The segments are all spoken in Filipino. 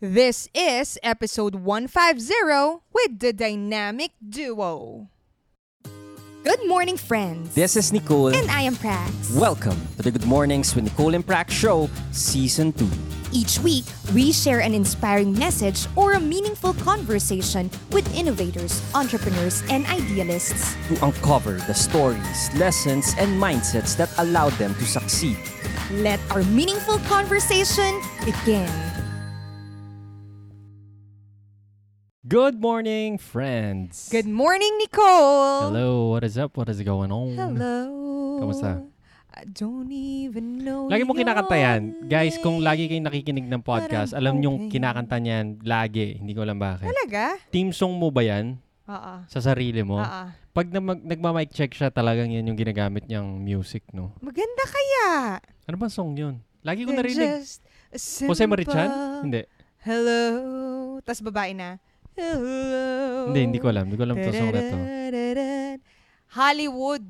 This is episode 150 with the dynamic duo. Good morning, friends. This is Nicole. and I am Prax. Welcome to the Good Mornings with Nicole and Prax Show, Season 2. Each week, we share an inspiring message or a meaningful conversation with innovators, entrepreneurs, and idealists. To uncover the stories, lessons, and mindsets that allowed them to succeed. Let our meaningful conversation begin. Good morning, friends. Good morning, Nicole. Hello, what is up? What is going on? Hello. Kamusta? I don't even know Lagi mo kinakanta yan. Guys, kung lagi kayong nakikinig ng podcast, alam okay. kinakanta niyan lagi. Hindi ko alam bakit. Talaga? Team song mo ba yan? Oo. Sa sarili mo? Oo. Pag na mag- nagma-mic check siya, talagang yan yung ginagamit niyang music, no? Maganda kaya. Ano ba song yun? Lagi ko Than narinig. just a Jose Marichan? Hindi. Hello. Tapos babae na. Hello. Hindi, hindi ko alam. Hindi ko alam to song na to. Hollywood.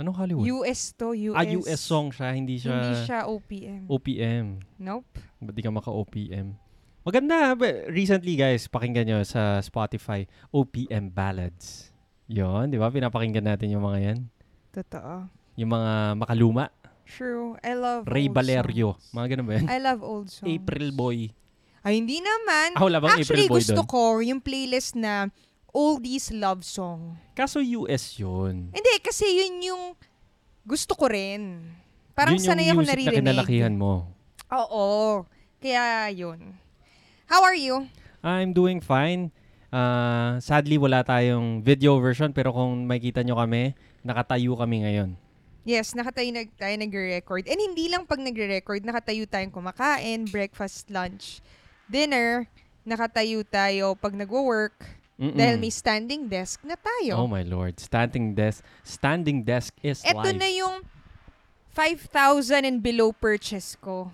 Anong Hollywood? US to, US. ah, US song siya. Hindi siya, Hindi siya OPM. OPM. nope. Ba't di ka maka-OPM? Maganda. But Recently, guys, pakinggan nyo sa Spotify, OPM Ballads. Yon, di ba? Pinapakinggan natin yung mga yan. Totoo. Yung mga makaluma. True. I love Ray old Valerio. songs. Mga ganun ba yan? I love old songs. April Boy. Ay, hindi naman. Ah, wala bang Actually, April Boy gusto doon? ko yung playlist na oldies love song. Kaso US yun. Hindi, kasi yun yung gusto ko rin. Parang yun yung sanay ako music naririnig. na kinalakihan mo. Oo. Kaya yun. How are you? I'm doing fine. Ah, sadly, wala tayong video version pero kung makikita nyo kami, nakatayo kami ngayon. Yes, nakatayo nag, tayo nagre-record. And hindi lang pag nagre-record, nakatayo tayong kumakain, breakfast, lunch, dinner. Nakatayo tayo pag nagwo-work. Mm-mm. Dahil may standing desk na tayo. Oh my lord. Standing desk. Standing desk is Ito life. na yung 5,000 and below purchase ko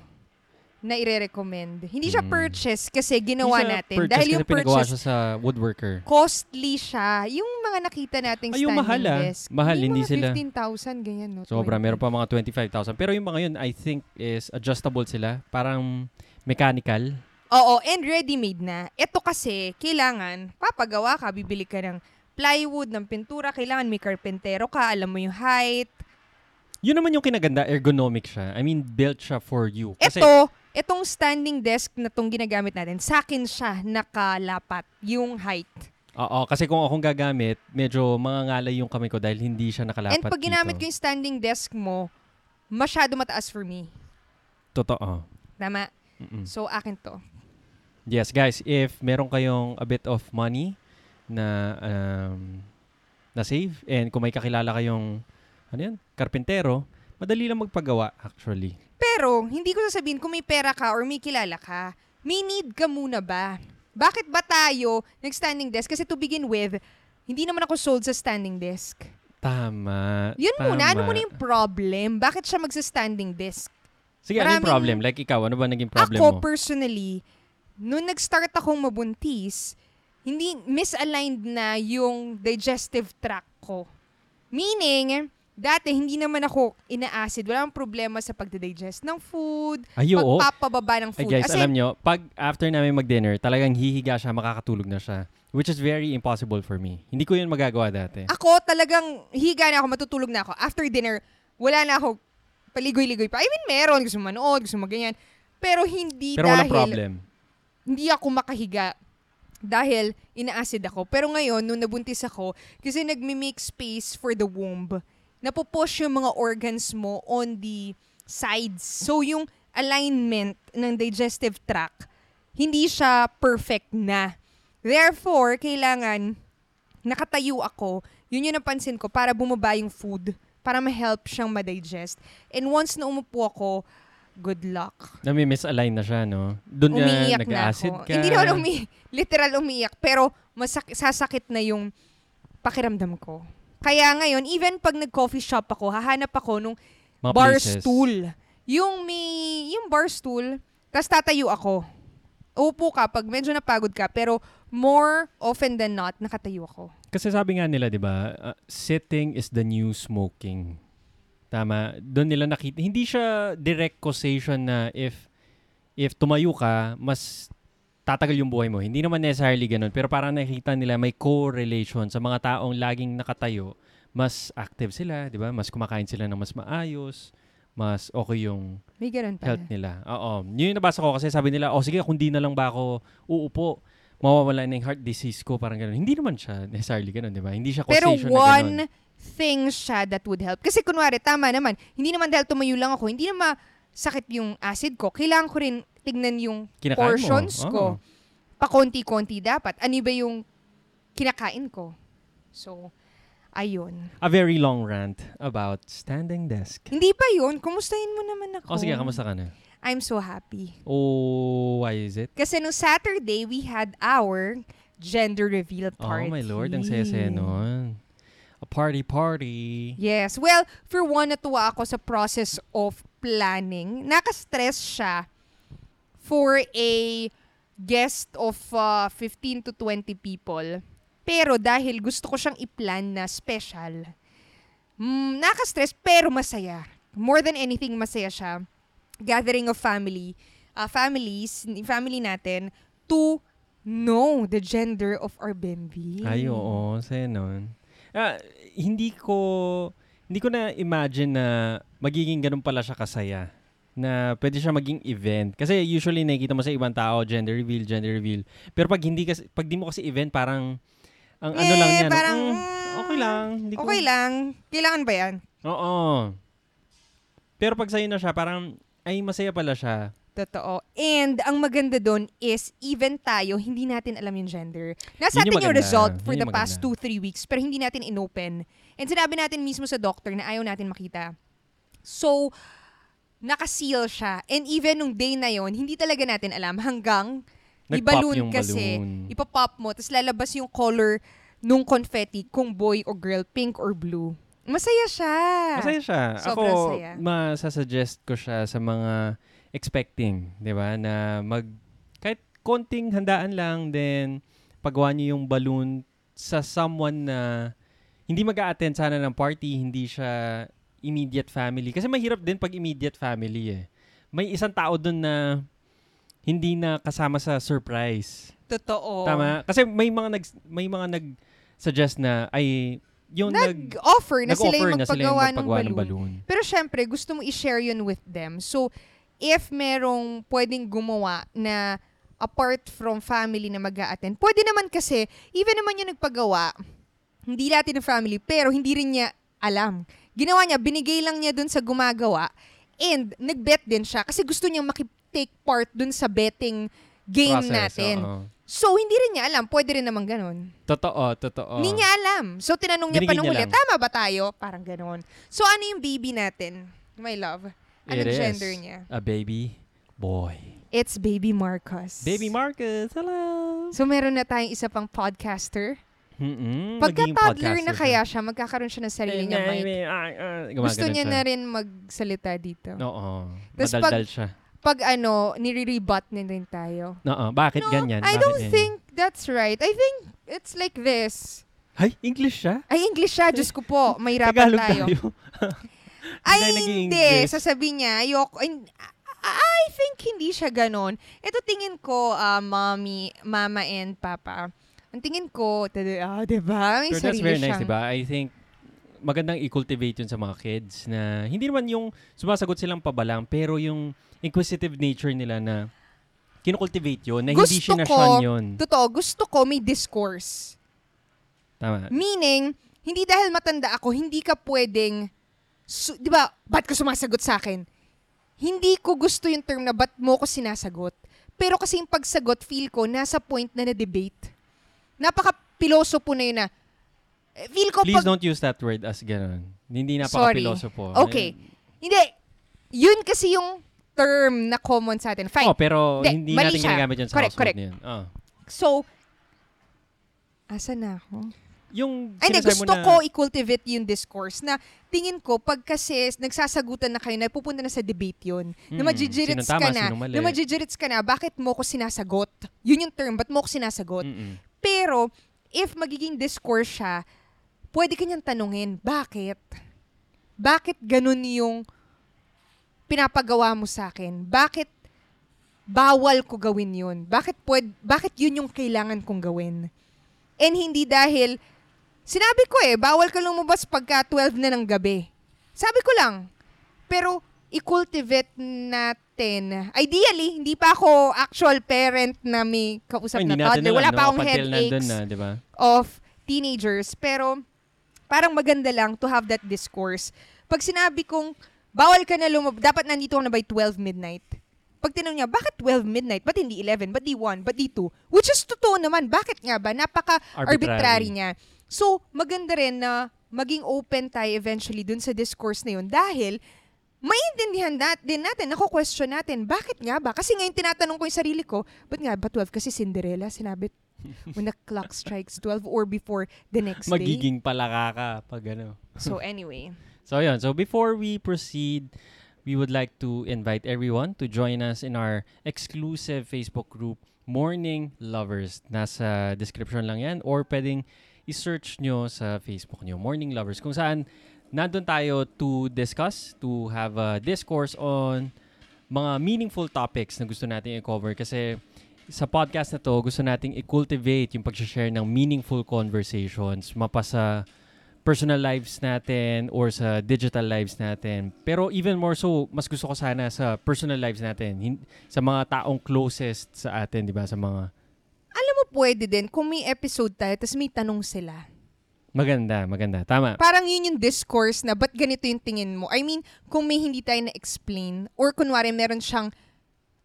na ire-recommend. Hindi siya Mm. purchase kasi ginawa Hindi siya natin. purchase Dahil yung purchase, siya sa woodworker. costly siya. Yung mga nakita nating Ay, yung standing mahal, ah. desk. Mahal, hindi mga sila. 15,000, ganyan. No? Sobra, 20. meron pa mga 25,000. Pero yung mga yun, I think is adjustable sila. Parang mechanical. Oo, and ready-made na. Ito kasi, kailangan, papagawa ka, bibili ka ng plywood, ng pintura, kailangan may karpentero ka, alam mo yung height. Yun naman yung kinaganda, ergonomic siya. I mean, built siya for you. Kasi, Ito, itong standing desk na tong ginagamit natin, sa akin siya nakalapat, yung height. oo, kasi kung akong gagamit, medyo mangangalay yung kamay ko dahil hindi siya nakalapat and pag ginamit ko dito. yung standing desk mo, masyado mataas for me. Totoo. Tama? Mm-mm. So, akin to. Yes, guys, if meron kayong a bit of money na um, na save and kung may kakilala kayong ano yan, karpentero, madali lang magpagawa actually. Pero, hindi ko sasabihin kung may pera ka or may kilala ka, may need ka muna ba? Bakit ba tayo nag-standing desk? Kasi to begin with, hindi naman ako sold sa standing desk. Tama. Yun muna, ano tama. muna yung problem? Bakit siya magsa-standing desk? Sige, ano yung maraming- problem? Like ikaw, ano ba naging problem ako mo? personally, nung nag-start akong mabuntis, hindi misaligned na yung digestive tract ko. Meaning, dati hindi naman ako ina-acid. Wala akong problema sa pagdi-digest ng food, Ay, oo. pagpapababa ng Ay food. guys, Kasi alam nyo, pag after namin mag-dinner, talagang hihiga siya, makakatulog na siya. Which is very impossible for me. Hindi ko yun magagawa dati. ako talagang higa na ako, matutulog na ako. After dinner, wala na ako paligoy-ligoy pa. I mean, meron. Gusto manood, gusto mo ganyan. Pero hindi Pero walang dahil problem. Hindi ako makahiga dahil ina-acid ako. Pero ngayon, nung nabuntis ako, kasi nagmi-make space for the womb, napupush yung mga organs mo on the sides. So, yung alignment ng digestive tract, hindi siya perfect na. Therefore, kailangan nakatayo ako. Yun yung napansin ko para bumaba yung food, para ma-help siyang ma-digest. And once na umupo ako, good luck Nami-misalign na siya, no? Doon na na nag-acid ako. ka. Hindi naman umi literal umiiyak, pero masak- sasakit na yung pakiramdam ko. Kaya ngayon, even pag nag-coffee shop ako, hahanap ako nung Mga bar places. stool. Yung may, yung bar stool, tas tatayo ako. Upo ka pag medyo napagod ka, pero more often than not, nakatayo ako. Kasi sabi nga nila, di ba, uh, sitting is the new smoking. Tama. Doon nila nakita. Hindi siya direct causation na if if tumayo ka, mas tatagal yung buhay mo. Hindi naman necessarily ganun. Pero parang nakikita nila may correlation sa mga taong laging nakatayo. Mas active sila, di ba? Mas kumakain sila ng mas maayos. Mas okay yung May ganun pala. health nila. Oo. Yun yung nabasa ko kasi sabi nila, oh sige, kung di na lang ba ako uupo, mawawala na yung heart disease ko, parang gano'n. Hindi naman siya necessarily gano'n, di ba? Hindi siya Pero causation na gano'n. Thing siya that would help. Kasi kunwari, tama naman, hindi naman dahil tumayo lang ako, hindi naman sakit yung acid ko. Kailangan ko rin tignan yung Kinakain mo. portions Oo. ko. Pakonti-konti dapat. Ano ba yung kinakain ko? So, ayun. A very long rant about standing desk. Hindi pa yun. Kumustahin mo naman ako. O sige, kamusta ka na? I'm so happy. Oh, why is it? Kasi no Saturday, we had our gender reveal party. Oh my lord, ang saya-saya nun. Party party. Yes. Well, for one, natuwa ako sa process of planning. Naka-stress siya for a guest of uh, 15 to 20 people. Pero dahil gusto ko siyang i-plan na special, mm, naka-stress pero masaya. More than anything, masaya siya. Gathering of family, uh, families, family natin, to know the gender of our Bembi. Ay, oo. Saya nun. Ah, hindi ko, hindi ko na imagine na magiging ganun pala siya kasaya. Na pwede siya maging event. Kasi usually nakikita mo sa ibang tao, gender reveal, gender reveal. Pero pag hindi kasi, pag di mo kasi event, parang, ang ano lang Eh, yan. parang, mm, mm, okay lang. Hindi ko, Okay lang. Kailangan ba yan? Oo. Pero pag sa'yo na siya, parang, ay masaya pala siya. Totoo. And ang maganda doon is even tayo, hindi natin alam yung gender. Nasa Yun yung atin yung result for Yun the yung past maganda. 2-3 weeks, pero hindi natin inopen. And sinabi natin mismo sa doctor na ayaw natin makita. So, nakaseal siya. And even nung day na yon hindi talaga natin alam hanggang may Nag-pop balloon yung kasi. balloon. Ipapop mo, tapos lalabas yung color nung confetti kung boy or girl, pink or blue. Masaya siya. Masaya siya. Sobrang Ako, saya. masasuggest ko siya sa mga expecting, di ba? Na mag, kahit konting handaan lang, then paggawa niyo yung balloon sa someone na hindi mag attend sana ng party, hindi siya immediate family. Kasi mahirap din pag immediate family eh. May isang tao dun na hindi na kasama sa surprise. Totoo. Tama? Kasi may mga nag may mga nag-suggest na ay yung nag Nag-offer na sila nag-offer yung na sila yung magpagawa ng magpagawa balloon. ng balloon. Pero syempre, gusto mo i-share yun with them. So, if merong pwedeng gumawa na apart from family na mag attend pwede naman kasi, even naman yung nagpagawa, hindi natin ng family, pero hindi rin niya alam. Ginawa niya, binigay lang niya dun sa gumagawa, and nag-bet din siya kasi gusto niyang makitake part dun sa betting game Process, natin. oo. So, hindi rin niya alam. Pwede rin naman ganun. Totoo, totoo. Hindi niya alam. So, tinanong niya pa Binigay nung niya huli, lang. tama ba tayo? Parang ganon. So, ano yung baby natin? My love. Anong It is gender niya? A baby boy. It's Baby Marcos. Baby Marcus, hello! So, meron na tayong isa pang podcaster. Mm-mm, Pagka magiging toddler na kaya siya, magkakaroon siya ng sarili niya mic. Gusto niya siya. na rin magsalita dito. Oo. Tas Madaldal siya. Pag ano, nire-rebut na rin tayo. Oo, bakit No, ganyan? I Bakit don't ganyan? think that's right. I think it's like this. Hay, English siya? Ay, English siya. Diyos ko po. Mahirapan Tagalog tayo. tayo. Ay, naging hindi. Sasabihin niya, ayoko. I, think hindi siya ganon. Ito tingin ko, ah, mommy, mama and papa. Ang tingin ko, tada, ah, diba? May Pero that's very nice, siyang- di ba? I think magandang i-cultivate yun sa mga kids na hindi naman yung sumasagot silang pabalang pero yung inquisitive nature nila na kinukultivate yun na hindi Gusto sinasyan ko- yun. Totoo, gusto ko may discourse. Tama. Meaning, hindi dahil matanda ako, hindi ka pwedeng, su- di ba, ba't ka sumasagot sa akin? Hindi ko gusto yung term na ba't mo ko sinasagot. Pero kasi yung pagsagot, feel ko, nasa point na na-debate. Napaka-piloso po na yun na, eh, feel ko Please pag, don't use that word as ganun. Hindi napaka-piloso po. Okay. hindi, yun kasi yung term na common sa atin. Fine. Oh, pero Hindi, hindi, natin siya. ginagamit yun sa Correct, household correct. yun. Oh. So, asa na ako? Yung Ay, hindi, gusto na, ko i-cultivate yung discourse na tingin ko, pag kasi nagsasagutan na kayo, napupunta na sa debate yun. na Mm, majijirits sinong tama, ka na. Na majijirits ka na, bakit mo ko sinasagot? Yun yung term, ba't mo ko sinasagot? Mm-mm. Pero, if magiging discourse siya, pwede kanyang tanungin, bakit? Bakit ganun yung pinapagawa mo sa akin? Bakit bawal ko gawin yun. Bakit, pwed, bakit yun yung kailangan kong gawin? And hindi dahil, sinabi ko eh, bawal ka lumabas pagka 12 na ng gabi. Sabi ko lang. Pero, i-cultivate natin. Ideally, hindi pa ako actual parent na may kausap Ay, na toddler. Wala pa akong headaches na, di ba? of teenagers. Pero, parang maganda lang to have that discourse. Pag sinabi kong, bawal ka na lumab... Dapat nandito ka na by 12 midnight. Pag tinanong niya, bakit 12 midnight? Ba't hindi 11? Ba't di 1? Ba't di 2? Which is totoo naman. Bakit nga ba? Napaka-arbitrary Arbitrary. niya. So, maganda rin na maging open tayo eventually dun sa discourse na yun dahil maintindihan nat din natin, nako-question natin, bakit nga ba? Kasi ngayon tinatanong ko yung sarili ko, ba't nga ba 12? Kasi Cinderella, sinabi, when the clock strikes 12 or before the next day. Magiging palaka ka pag ano. So anyway, So yun. So before we proceed, we would like to invite everyone to join us in our exclusive Facebook group, Morning Lovers. Nasa description lang yan or pwedeng i-search nyo sa Facebook nyo, Morning Lovers, kung saan nandun tayo to discuss, to have a discourse on mga meaningful topics na gusto nating i-cover kasi sa podcast na to, gusto nating i-cultivate yung pag-share ng meaningful conversations, mapasa personal lives natin or sa digital lives natin. Pero even more so, mas gusto ko sana sa personal lives natin, sa mga taong closest sa atin, di ba? Sa mga pwede din kung may episode tayo tapos may tanong sila. maganda, maganda. Tama. Parang yun yung discourse na ba't ganito yung tingin mo. I mean, kung may hindi tayo na-explain or kunwari meron siyang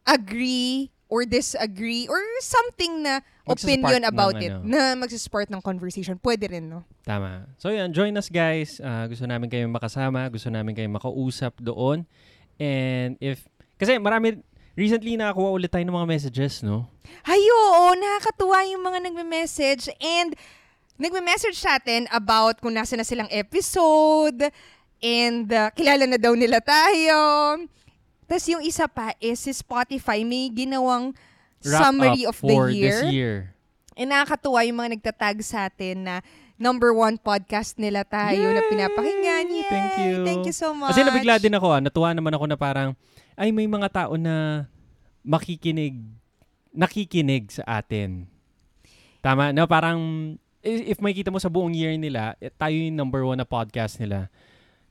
agree or disagree or something na opinion ng about it ano. na magsaspark ng conversation. Pwede rin, no? Tama. So yan, join us guys. Ah, gusto namin kayong makasama, gusto namin kayong makausap doon. And if, kasi marami, recently nakakuha ulit tayo ng mga messages, no? Ay, oo, nakakatuwa yung mga nagme-message and nagme-message sa atin about kung nasa na silang episode and uh, kilala na daw nila tayo. Tapos yung isa pa is si Spotify may ginawang Wrap summary of the for year. this year. And nakakatuwa yung mga nagtatag sa atin na number one podcast nila tayo na Yay! pinapakinggan. Yay! Thank you. Thank you so much. Kasi nabigla din ako, ah. natuwa naman ako na parang, ay may mga tao na makikinig, nakikinig sa atin. Tama? Na parang, if makita mo sa buong year nila, eh, tayo yung number one na podcast nila.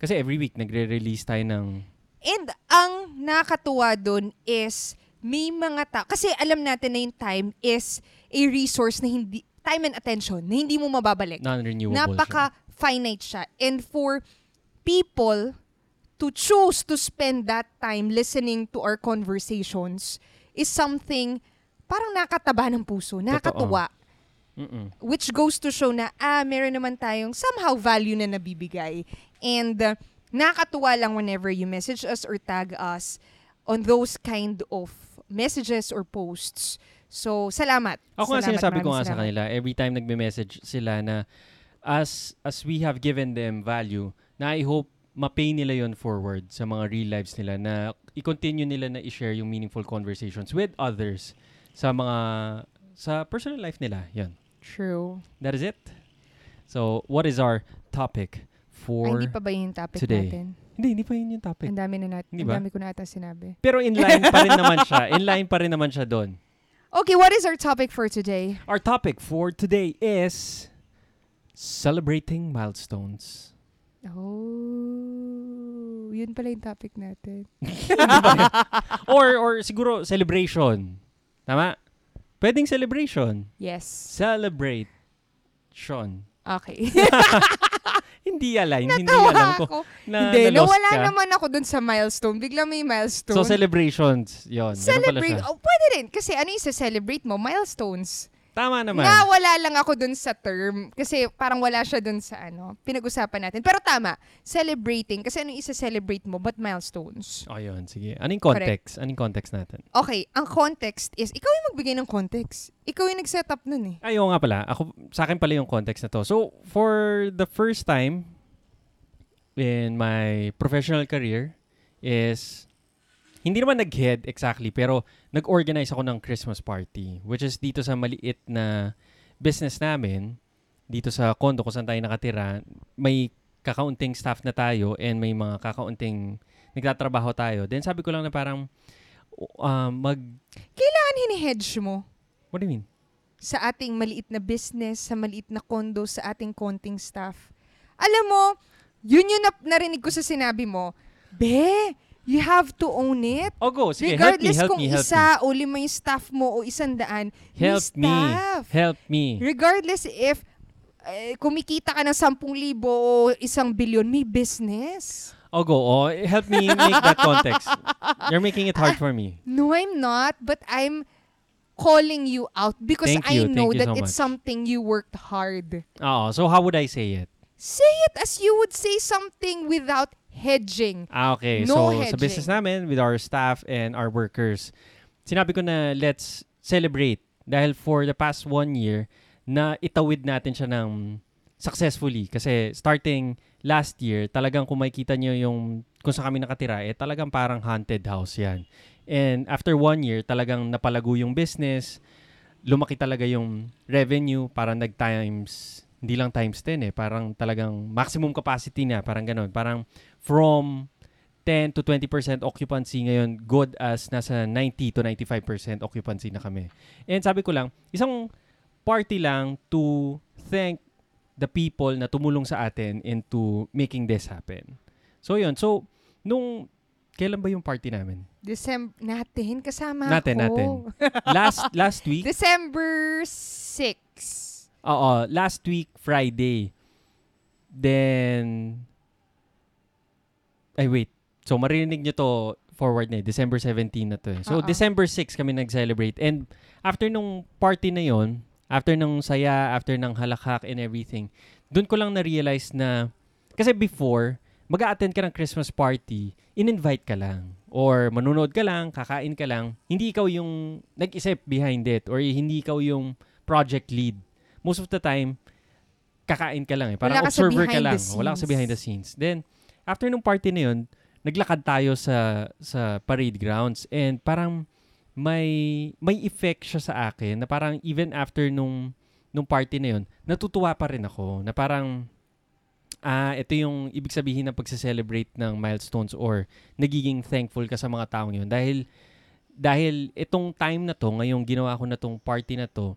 Kasi every week, nagre-release tayo ng, And ang nakakatuwa dun is may mga tao, kasi alam natin na yung time is a resource na hindi, time and attention, na hindi mo mababalik. non-renewable. Napaka-finite siya. And for people to choose to spend that time listening to our conversations is something parang nakataba ng puso, nakakatuwa. Mm-mm. Which goes to show na, ah, meron naman tayong somehow value na nabibigay. And uh, nakakatuwa lang whenever you message us or tag us on those kind of messages or posts. So, salamat. Ako nga Salamat, sinasabi ko nga sa kanila, every time nagme-message sila na as as we have given them value, na I hope ma-pay nila yon forward sa mga real lives nila na i-continue nila na i-share yung meaningful conversations with others sa mga sa personal life nila. Yan. True. That is it. So, what is our topic Ay, for hindi pa ba yun yung topic today. natin? Hindi, hindi pa yun yung topic. Ang dami na natin. Ang dami ko na ata sinabi. Pero in line pa rin naman siya. In line pa rin naman siya doon. Okay, what is our topic for today? Our topic for today is celebrating milestones. Oh, yun pala yung topic natin. or or siguro celebration. Tama? Pwedeng celebration. Yes. Celebrate. Sean. Okay. Hindi align. hindi Natawa alam ko. ako. Na, Hindi, na-lost nawala ka. naman ako dun sa milestone. Bigla may milestone. So celebrations. Pala Celebrate. Oh, pwede rin. Kasi ano yung celebrate mo? Milestones. Tama naman. Nawala lang ako dun sa term. Kasi parang wala siya dun sa ano. Pinag-usapan natin. Pero tama. Celebrating. Kasi ano yung isa-celebrate mo? But milestones. Oh, yun. Sige. Anong context? Anong context natin? Okay. Ang context is, ikaw yung magbigay ng context. Ikaw yung nag-setup nun eh. Ay, oo nga pala. Ako, sa akin pala yung context na to. So, for the first time in my professional career is, hindi naman nag-head exactly, pero nag-organize ako ng Christmas party, which is dito sa maliit na business namin, dito sa condo kung saan tayo nakatira, may kakaunting staff na tayo and may mga kakaunting nagtatrabaho tayo. Then sabi ko lang na parang, um, mag... Kailangan hinihedge mo What do you mean? sa ating maliit na business, sa maliit na condo, sa ating konting staff. Alam mo, yun yung nap- narinig ko sa sinabi mo. Be, you have to own it. Oh, go. Sige, Regardless help me, help kung me, help isa o lima yung staff mo o isang daan, me. Help may me. staff. Help me. Regardless if eh, kumikita ka ng 10,000 o isang bilyon, may business. Oh, go. Oh, help me make that context. You're making it hard for me. No, I'm not, but I'm calling you out because Thank I you, thank know you that so it's much. something you worked hard. Oh, so how would I say it? Say it as you would say something without hedging. Ah, okay. No so, sa hedging. business namin, with our staff and our workers, sinabi ko na let's celebrate. Dahil for the past one year, na itawid natin siya ng successfully. Kasi starting last year, talagang kung makikita nyo yung kung saan kami nakatira, eh talagang parang haunted house yan. And after one year, talagang napalago yung business, lumaki talaga yung revenue, parang nag-times, hindi lang times 10 eh, parang talagang maximum capacity na, parang ganun. Parang from 10 to 20% occupancy ngayon, good as nasa 90 to 95% occupancy na kami. And sabi ko lang, isang party lang to thank the people na tumulong sa atin into making this happen. So yun, so nung kailan ba yung party namin? December natin kasama Natin, ako. natin. Last last week? December 6. Oo, last week Friday. Then ay wait. So marinig nyo to forward na eh. December 17 na to eh. So Oo. December 6 kami nag-celebrate. And after nung party na yon, after nung saya, after ng halakhak and everything, doon ko lang na-realize na kasi before, mag attend ka ng Christmas party, in-invite ka lang. Or manunood ka lang, kakain ka lang. Hindi ikaw yung nag-isip behind it or hindi ikaw yung project lead. Most of the time, kakain ka lang eh. Parang Wala ka observer ka lang. Wala ka sa behind the scenes. Then, after nung party na yun, naglakad tayo sa sa parade grounds and parang may may effect siya sa akin na parang even after nung nung party na yun, natutuwa pa rin ako na parang ah ito yung ibig sabihin ng pagse-celebrate ng milestones or nagiging thankful ka sa mga taong yun dahil dahil itong time na to, ngayong ginawa ko na tong party na to,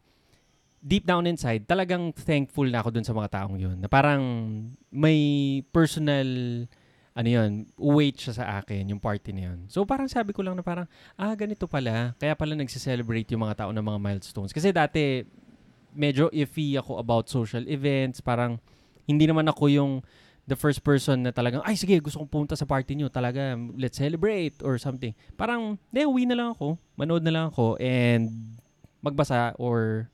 deep down inside, talagang thankful na ako dun sa mga taong yun. Na parang may personal ano yun, weight siya sa akin, yung party na yun. So parang sabi ko lang na parang, ah, ganito pala. Kaya pala nagse-celebrate yung mga tao ng mga milestones. Kasi dati, medyo iffy ako about social events. Parang, hindi naman ako yung the first person na talagang, ay sige, gusto kong pumunta sa party nyo. Talaga, let's celebrate or something. Parang, hindi, uwi na lang ako. Manood na lang ako and magbasa or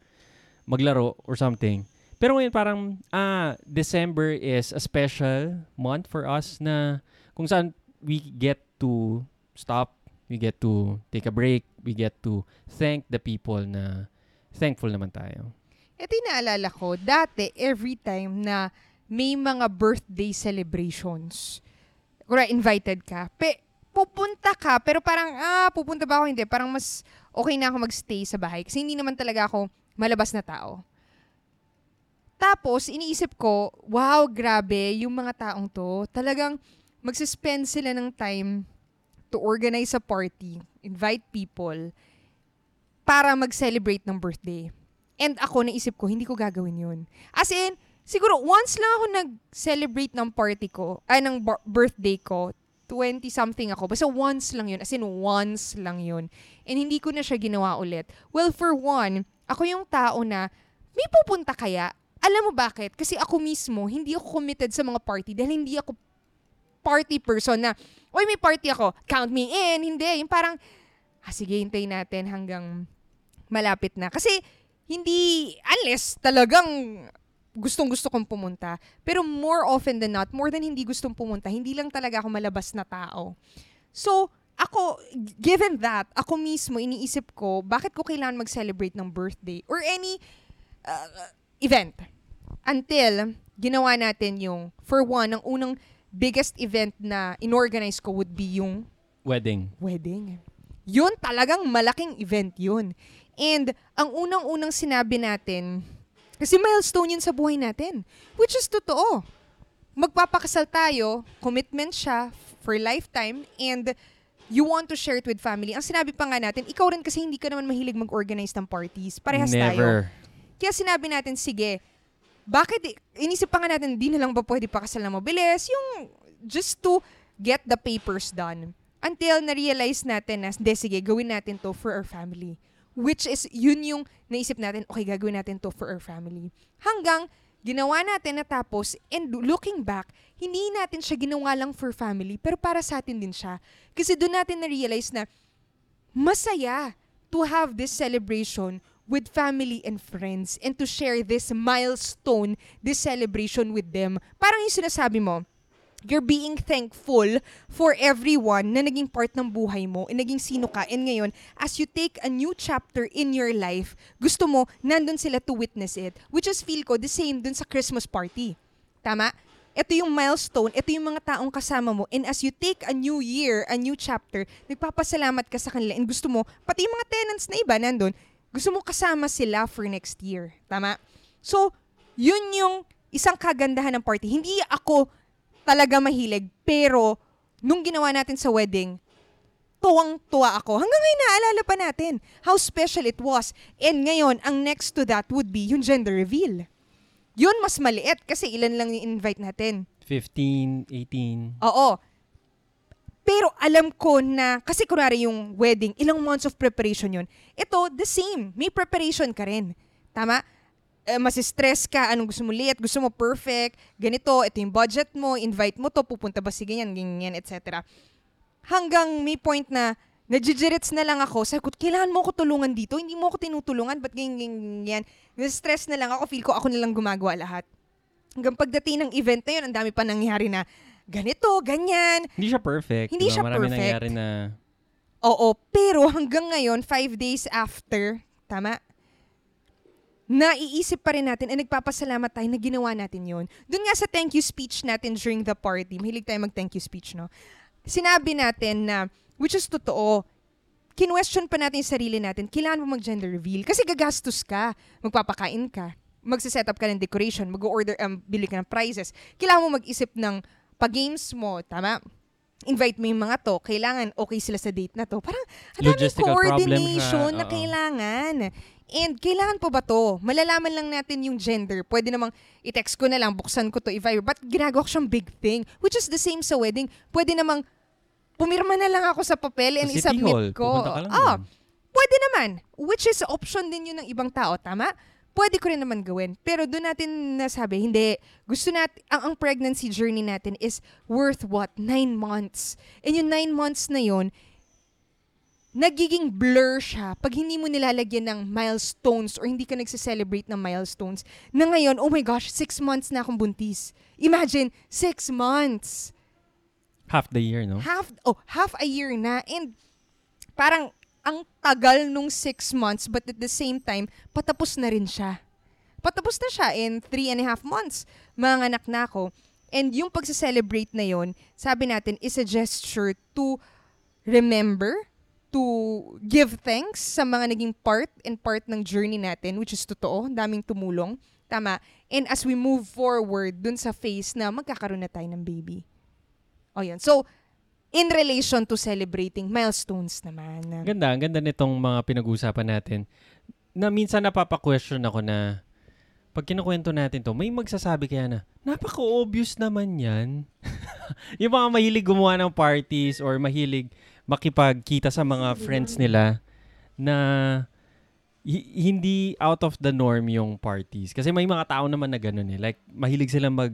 maglaro or something. Pero ngayon parang, ah, December is a special month for us na kung saan we get to stop, we get to take a break, we get to thank the people na thankful naman tayo. Ito yung naalala ko, dati, every time na may mga birthday celebrations, kura invited ka, pe, pupunta ka, pero parang, ah, pupunta ba ako? Hindi. Parang mas okay na ako magstay sa bahay. Kasi hindi naman talaga ako malabas na tao. Tapos, iniisip ko, wow, grabe, yung mga taong to, talagang magsispend sila ng time to organize a party, invite people, para mag-celebrate ng birthday. And ako, naisip ko, hindi ko gagawin yun. As in, siguro, once lang ako nag-celebrate ng party ko, ay, ng bar- birthday ko, 20-something ako. Basta once lang yun. As in, once lang yun. And hindi ko na siya ginawa ulit. Well, for one, ako yung tao na, may pupunta kaya? Alam mo bakit? Kasi ako mismo, hindi ako committed sa mga party dahil hindi ako party person na, oy, may party ako, count me in. Hindi. Yung parang, ah, sige, hintayin natin hanggang malapit na. Kasi, hindi, unless talagang gustong gusto kong pumunta. Pero more often than not, more than hindi gustong pumunta, hindi lang talaga ako malabas na tao. So, ako, given that, ako mismo, iniisip ko, bakit ko kailangan mag-celebrate ng birthday or any uh, event? Until, ginawa natin yung, for one, ang unang biggest event na inorganize ko would be yung Wedding. wedding. Yun talagang malaking event yun. And ang unang-unang sinabi natin, kasi milestone yun sa buhay natin, which is totoo. Magpapakasal tayo, commitment siya for lifetime, and you want to share it with family. Ang sinabi pa nga natin, ikaw rin kasi hindi ka naman mahilig mag-organize ng parties. Parehas tayo. Kaya sinabi natin, sige, bakit, inisip pa nga natin, di na lang ba pwede pakasal na mabilis? Yung, just to get the papers done. Until na-realize natin na, de, sige, gawin natin to for our family. Which is, yun yung naisip natin, okay, gagawin natin to for our family. Hanggang, ginawa natin natapos, and looking back, hindi natin siya ginawa lang for family, pero para sa atin din siya. Kasi doon natin na-realize na, masaya to have this celebration with family and friends and to share this milestone, this celebration with them. Parang yung sinasabi mo, you're being thankful for everyone na naging part ng buhay mo and naging sino ka. And ngayon, as you take a new chapter in your life, gusto mo, nandun sila to witness it. Which is feel ko, the same dun sa Christmas party. Tama? Ito yung milestone, ito yung mga taong kasama mo. And as you take a new year, a new chapter, nagpapasalamat ka sa kanila and gusto mo, pati yung mga tenants na iba nandun, gusto mo kasama sila for next year. Tama? So, yun yung isang kagandahan ng party. Hindi ako talaga mahilig, pero nung ginawa natin sa wedding, tuwang-tuwa ako. Hanggang ngayon naalala pa natin how special it was. And ngayon, ang next to that would be yung gender reveal. Yun mas maliit kasi ilan lang yung invite natin. 15, 18. Oo. Pero alam ko na, kasi kunwari yung wedding, ilang months of preparation yun. Ito, the same. May preparation ka rin. Tama? Eh, masistress ka, anong gusto mo liit, gusto mo perfect, ganito, ito yung budget mo, invite mo to, pupunta ba si ganyan, ganyan, etc. Hanggang may point na, Najijirits na lang ako. Sabi ko, kailangan mo ako tulungan dito. Hindi mo ako tinutulungan. Ba't ganyan, ganyan, ganyan. stress na lang ako. Feel ko ako na lang gumagawa lahat. Hanggang pagdating ng event na yun, ang dami pa nangyari na ganito, ganyan. Hindi siya perfect. Hindi diba? siya Marami perfect. nangyari na Oo, pero hanggang ngayon, five days after, tama? Naiisip pa rin natin at nagpapasalamat tayo na ginawa natin yon. Doon nga sa thank you speech natin during the party, mahilig tayo mag-thank you speech, no? Sinabi natin na, which is totoo, kinwestiyon pa natin yung sarili natin, kailangan mo mag-gender reveal. Kasi gagastos ka, magpapakain ka, magsiset up ka ng decoration, mag-order, um, bili ka ng prizes. Kailangan mo mag-isip ng pag-games mo, tama? invite mo yung mga to, kailangan okay sila sa date na to. Parang, ang problem coordination siya, na kailangan. And kailangan pa ba to? Malalaman lang natin yung gender. Pwede namang i-text ko na lang, buksan ko to, if I, but ginagawa ko siyang big thing. Which is the same sa wedding. Pwede namang pumirma na lang ako sa papel and Sa City Hall, isubmit ko. Ah, dun. pwede naman. Which is option din yun ng ibang tao, tama? Pwede ko rin naman gawin. Pero doon natin nasabi, hindi. Gusto natin, ang, ang pregnancy journey natin is worth what? Nine months. And yung nine months na yun, nagiging blur siya pag hindi mo nilalagyan ng milestones or hindi ka nagse-celebrate ng milestones. Na ngayon, oh my gosh, six months na akong buntis. Imagine, six months half the year, no? half oh half a year na and parang ang tagal nung six months but at the same time patapos na rin siya. Patapos na siya in three and a half months mga anak na ako. And yung pagsa-celebrate na yon sabi natin is a gesture to remember to give thanks sa mga naging part and part ng journey natin which is totoo daming tumulong. Tama. And as we move forward dun sa phase na magkakaroon na tayo ng baby. O yun. So, in relation to celebrating milestones naman. Ganda, ang ganda nitong mga pinag-uusapan natin. Na minsan napapa-question ako na pag kinukwento natin to, may magsasabi kaya na, napaka-obvious naman yan. yung mga mahilig gumawa ng parties or mahilig makipagkita sa mga friends nila na hi- hindi out of the norm yung parties. Kasi may mga tao naman na ganun eh. Like, mahilig sila mag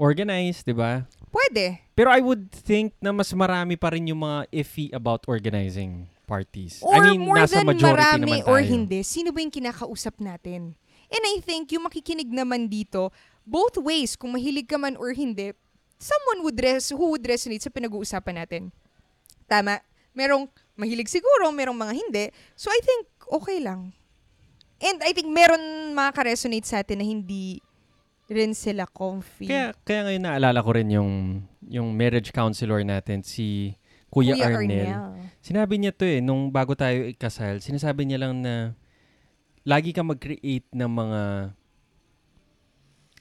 organize, di ba? Pwede. Pero I would think na mas marami pa rin yung mga iffy about organizing parties. Or I mean, more nasa than majority marami naman tayo. or hindi, sino ba yung kinakausap natin? And I think yung makikinig naman dito, both ways, kung mahilig ka man or hindi, someone would res who would resonate sa pinag-uusapan natin. Tama? Merong mahilig siguro, merong mga hindi. So I think okay lang. And I think meron makaka-resonate sa atin na hindi rin sila comfy. Kaya, kaya ngayon naalala ko rin yung, yung marriage counselor natin, si Kuya, Arnel. Sinabi niya to eh, nung bago tayo ikasal, sinasabi niya lang na lagi ka mag-create ng mga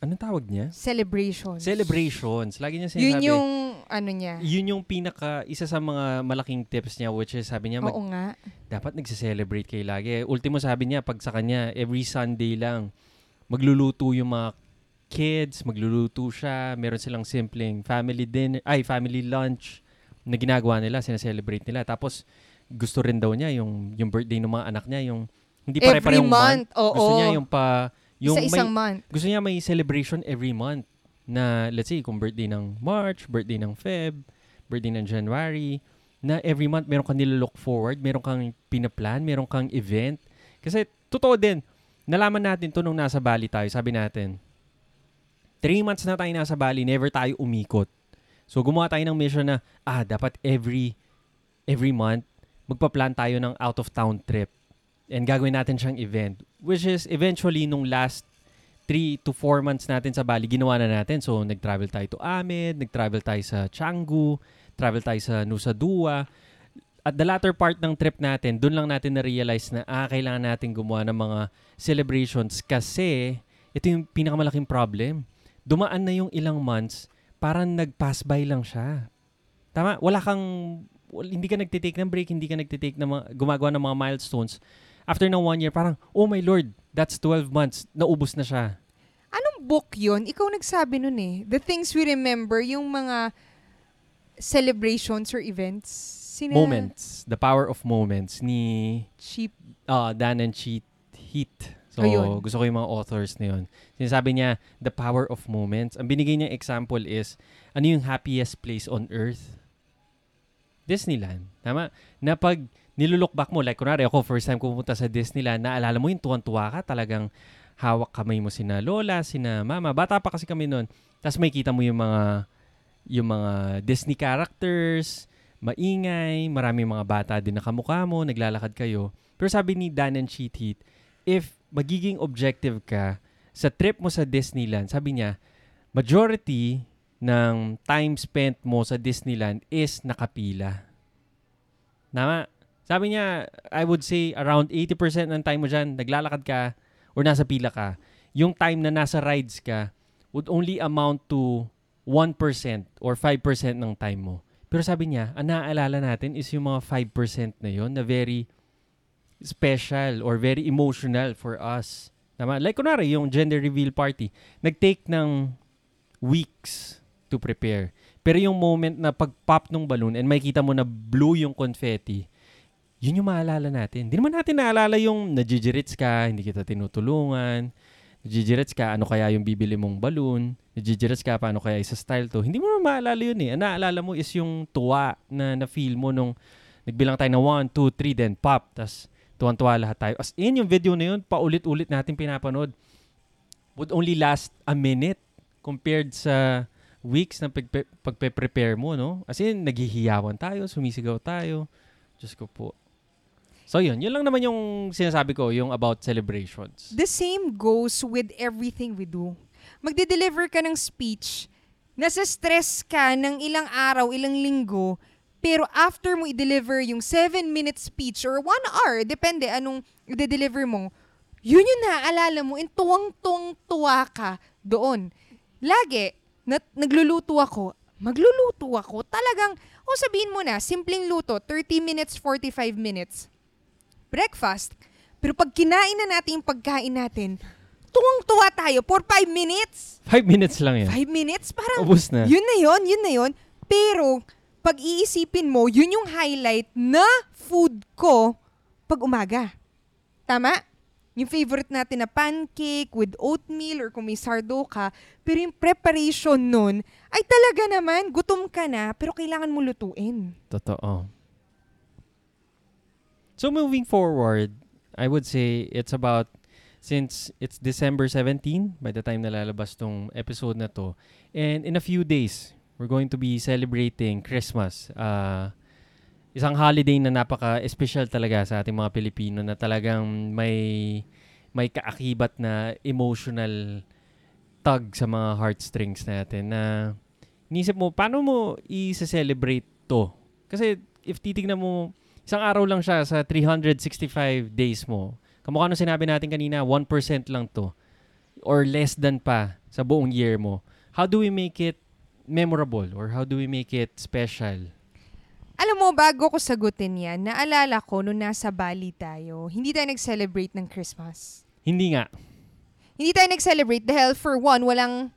anong tawag niya? Celebrations. Celebrations. Lagi niya sinasabi. Yun yung ano niya. Yun yung pinaka, isa sa mga malaking tips niya, which is sabi niya, mag, Oo nga. dapat nagse-celebrate kayo lagi. Ultimo sabi niya, pag sa kanya, every Sunday lang, magluluto yung mga kids, magluluto siya, meron silang simpleng family dinner, ay, family lunch na ginagawa nila, sineselebrate nila. Tapos, gusto rin daw niya yung, yung birthday ng mga anak niya, yung hindi Every pare-parehong month. Oo. Gusto niya yung pa, yung Isa-isang may, month. gusto niya may celebration every month na let's say kung birthday ng March, birthday ng Feb, birthday ng January, na every month meron kang nilolook forward, meron kang pinaplan, meron kang event. Kasi totoo din, nalaman natin to nung nasa Bali tayo, sabi natin, three months na tayo nasa Bali, never tayo umikot. So gumawa tayo ng mission na, ah, dapat every every month, magpa-plan tayo ng out-of-town trip. And gagawin natin siyang event. Which is eventually nung last 3 to 4 months natin sa Bali, ginawa na natin. So, nag-travel tayo to Amed, nag-travel tayo sa Canggu, travel tayo sa Nusa Dua. At the latter part ng trip natin, doon lang natin na-realize na ah, kailangan natin gumawa ng mga celebrations kasi ito yung pinakamalaking problem. Dumaan na yung ilang months, parang nag-pass by lang siya. Tama? Wala kang, wal- hindi ka nagtitake ng break, hindi ka nagtitake ng mga, gumagawa ng mga milestones. After ng one year, parang, oh my Lord, that's 12 months. Naubos na siya. Anong book yun? Ikaw nagsabi nun eh. The things we remember, yung mga celebrations or events. Sina Moments. The Power of Moments ni Cheap. uh, Dan and Cheat Heat. So, Ayun. gusto ko yung mga authors na yun. Sinasabi niya, the power of moments. Ang binigay niya example is, ano yung happiest place on earth? Disneyland. Tama? Na pag nilulook back mo, like kunwari ako, first time ko pumunta sa Disneyland, naalala mo yung tuwan-tuwa ka, talagang hawak kamay mo sina lola, sina mama. Bata pa kasi kami noon. Tapos may kita mo yung mga yung mga Disney characters, maingay, maraming mga bata din na kamukha mo, naglalakad kayo. Pero sabi ni Dan and Cheat Heat, if magiging objective ka sa trip mo sa Disneyland, sabi niya, majority ng time spent mo sa Disneyland is nakapila. Tama? Sabi niya, I would say around 80% ng time mo dyan, naglalakad ka or nasa pila ka. Yung time na nasa rides ka would only amount to 1% or 5% ng time mo. Pero sabi niya, ang naaalala natin is yung mga 5% na yon na very special or very emotional for us. Tama? Like kunwari, yung gender reveal party, nag-take ng weeks to prepare. Pero yung moment na pag-pop ng balloon and makita mo na blue yung confetti, yun yung maalala natin. Hindi naman natin naalala yung najijirits ka, hindi kita tinutulungan, najijirits ka, ano kaya yung bibili mong balloon, najijirits ka, paano kaya isa style to. Hindi mo naman maalala yun eh. Ang naalala mo is yung tuwa na na-feel mo nung nagbilang tayo na 1, 2, 3, then pop. Tapos tuwan-tuwa lahat tayo. As in, yung video na yun, paulit-ulit natin pinapanood. Would only last a minute compared sa weeks na pagpe- pagpe-prepare mo, no? As in, naghihiyawan tayo, sumisigaw tayo. Diyos ko po. So yun, yun lang naman yung sinasabi ko, yung about celebrations. The same goes with everything we do. Magde-deliver ka ng speech, nasa stress ka ng ilang araw, ilang linggo, pero after mo i-deliver yung 7-minute speech or 1 hour, depende anong i-deliver mo, yun yung naaalala mo, and tuwang-tuwang tuwa ka doon. Lagi, na, nagluluto ako, magluluto ako, talagang, o sabihin mo na, simpleng luto, 30 minutes, 45 minutes. Breakfast. Pero pag kinain na natin yung pagkain natin, tuwang-tuwa tayo for 5 minutes. Five minutes lang yan. 5 minutes? Parang, Ubus na. yun na yun, yun na yun. Pero, pag iisipin mo, yun yung highlight na food ko pag umaga. Tama? Yung favorite natin na pancake with oatmeal or kung may sardo ka. Pero yung preparation nun, ay talaga naman, gutom ka na, pero kailangan mo lutuin. Totoo. So moving forward, I would say it's about since it's December 17 by the time nalalabas tong episode na to. And in a few days, we're going to be celebrating Christmas. Uh, isang holiday na napaka-espesyal talaga sa ating mga Pilipino na talagang may may kaakibat na emotional tug sa mga heartstrings natin na inisip mo, paano mo i-celebrate to? Kasi if titignan mo, isang araw lang siya sa 365 days mo. Kamukha nung sinabi natin kanina, 1% lang to. Or less than pa sa buong year mo. How do we make it memorable or how do we make it special? Alam mo, bago ko sagutin yan, naalala ko nung nasa Bali tayo, hindi tayo nag-celebrate ng Christmas. Hindi nga. Hindi tayo nag-celebrate dahil for one, walang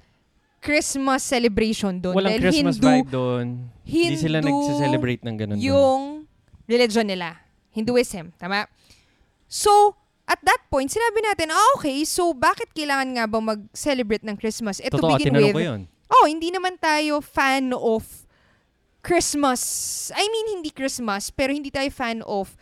Christmas celebration doon. Walang dahil Christmas Hindu, vibe doon. Hindi sila Hindu nagse-celebrate ng ganun doon. yung religion nila. Hinduism. Tama? So, at that point, sinabi natin, ah, okay, so bakit kailangan nga ba mag-celebrate ng Christmas? Eh, to Totoo, begin tinanong with, ko yun. Oh, hindi naman tayo fan of Christmas. I mean, hindi Christmas, pero hindi tayo fan of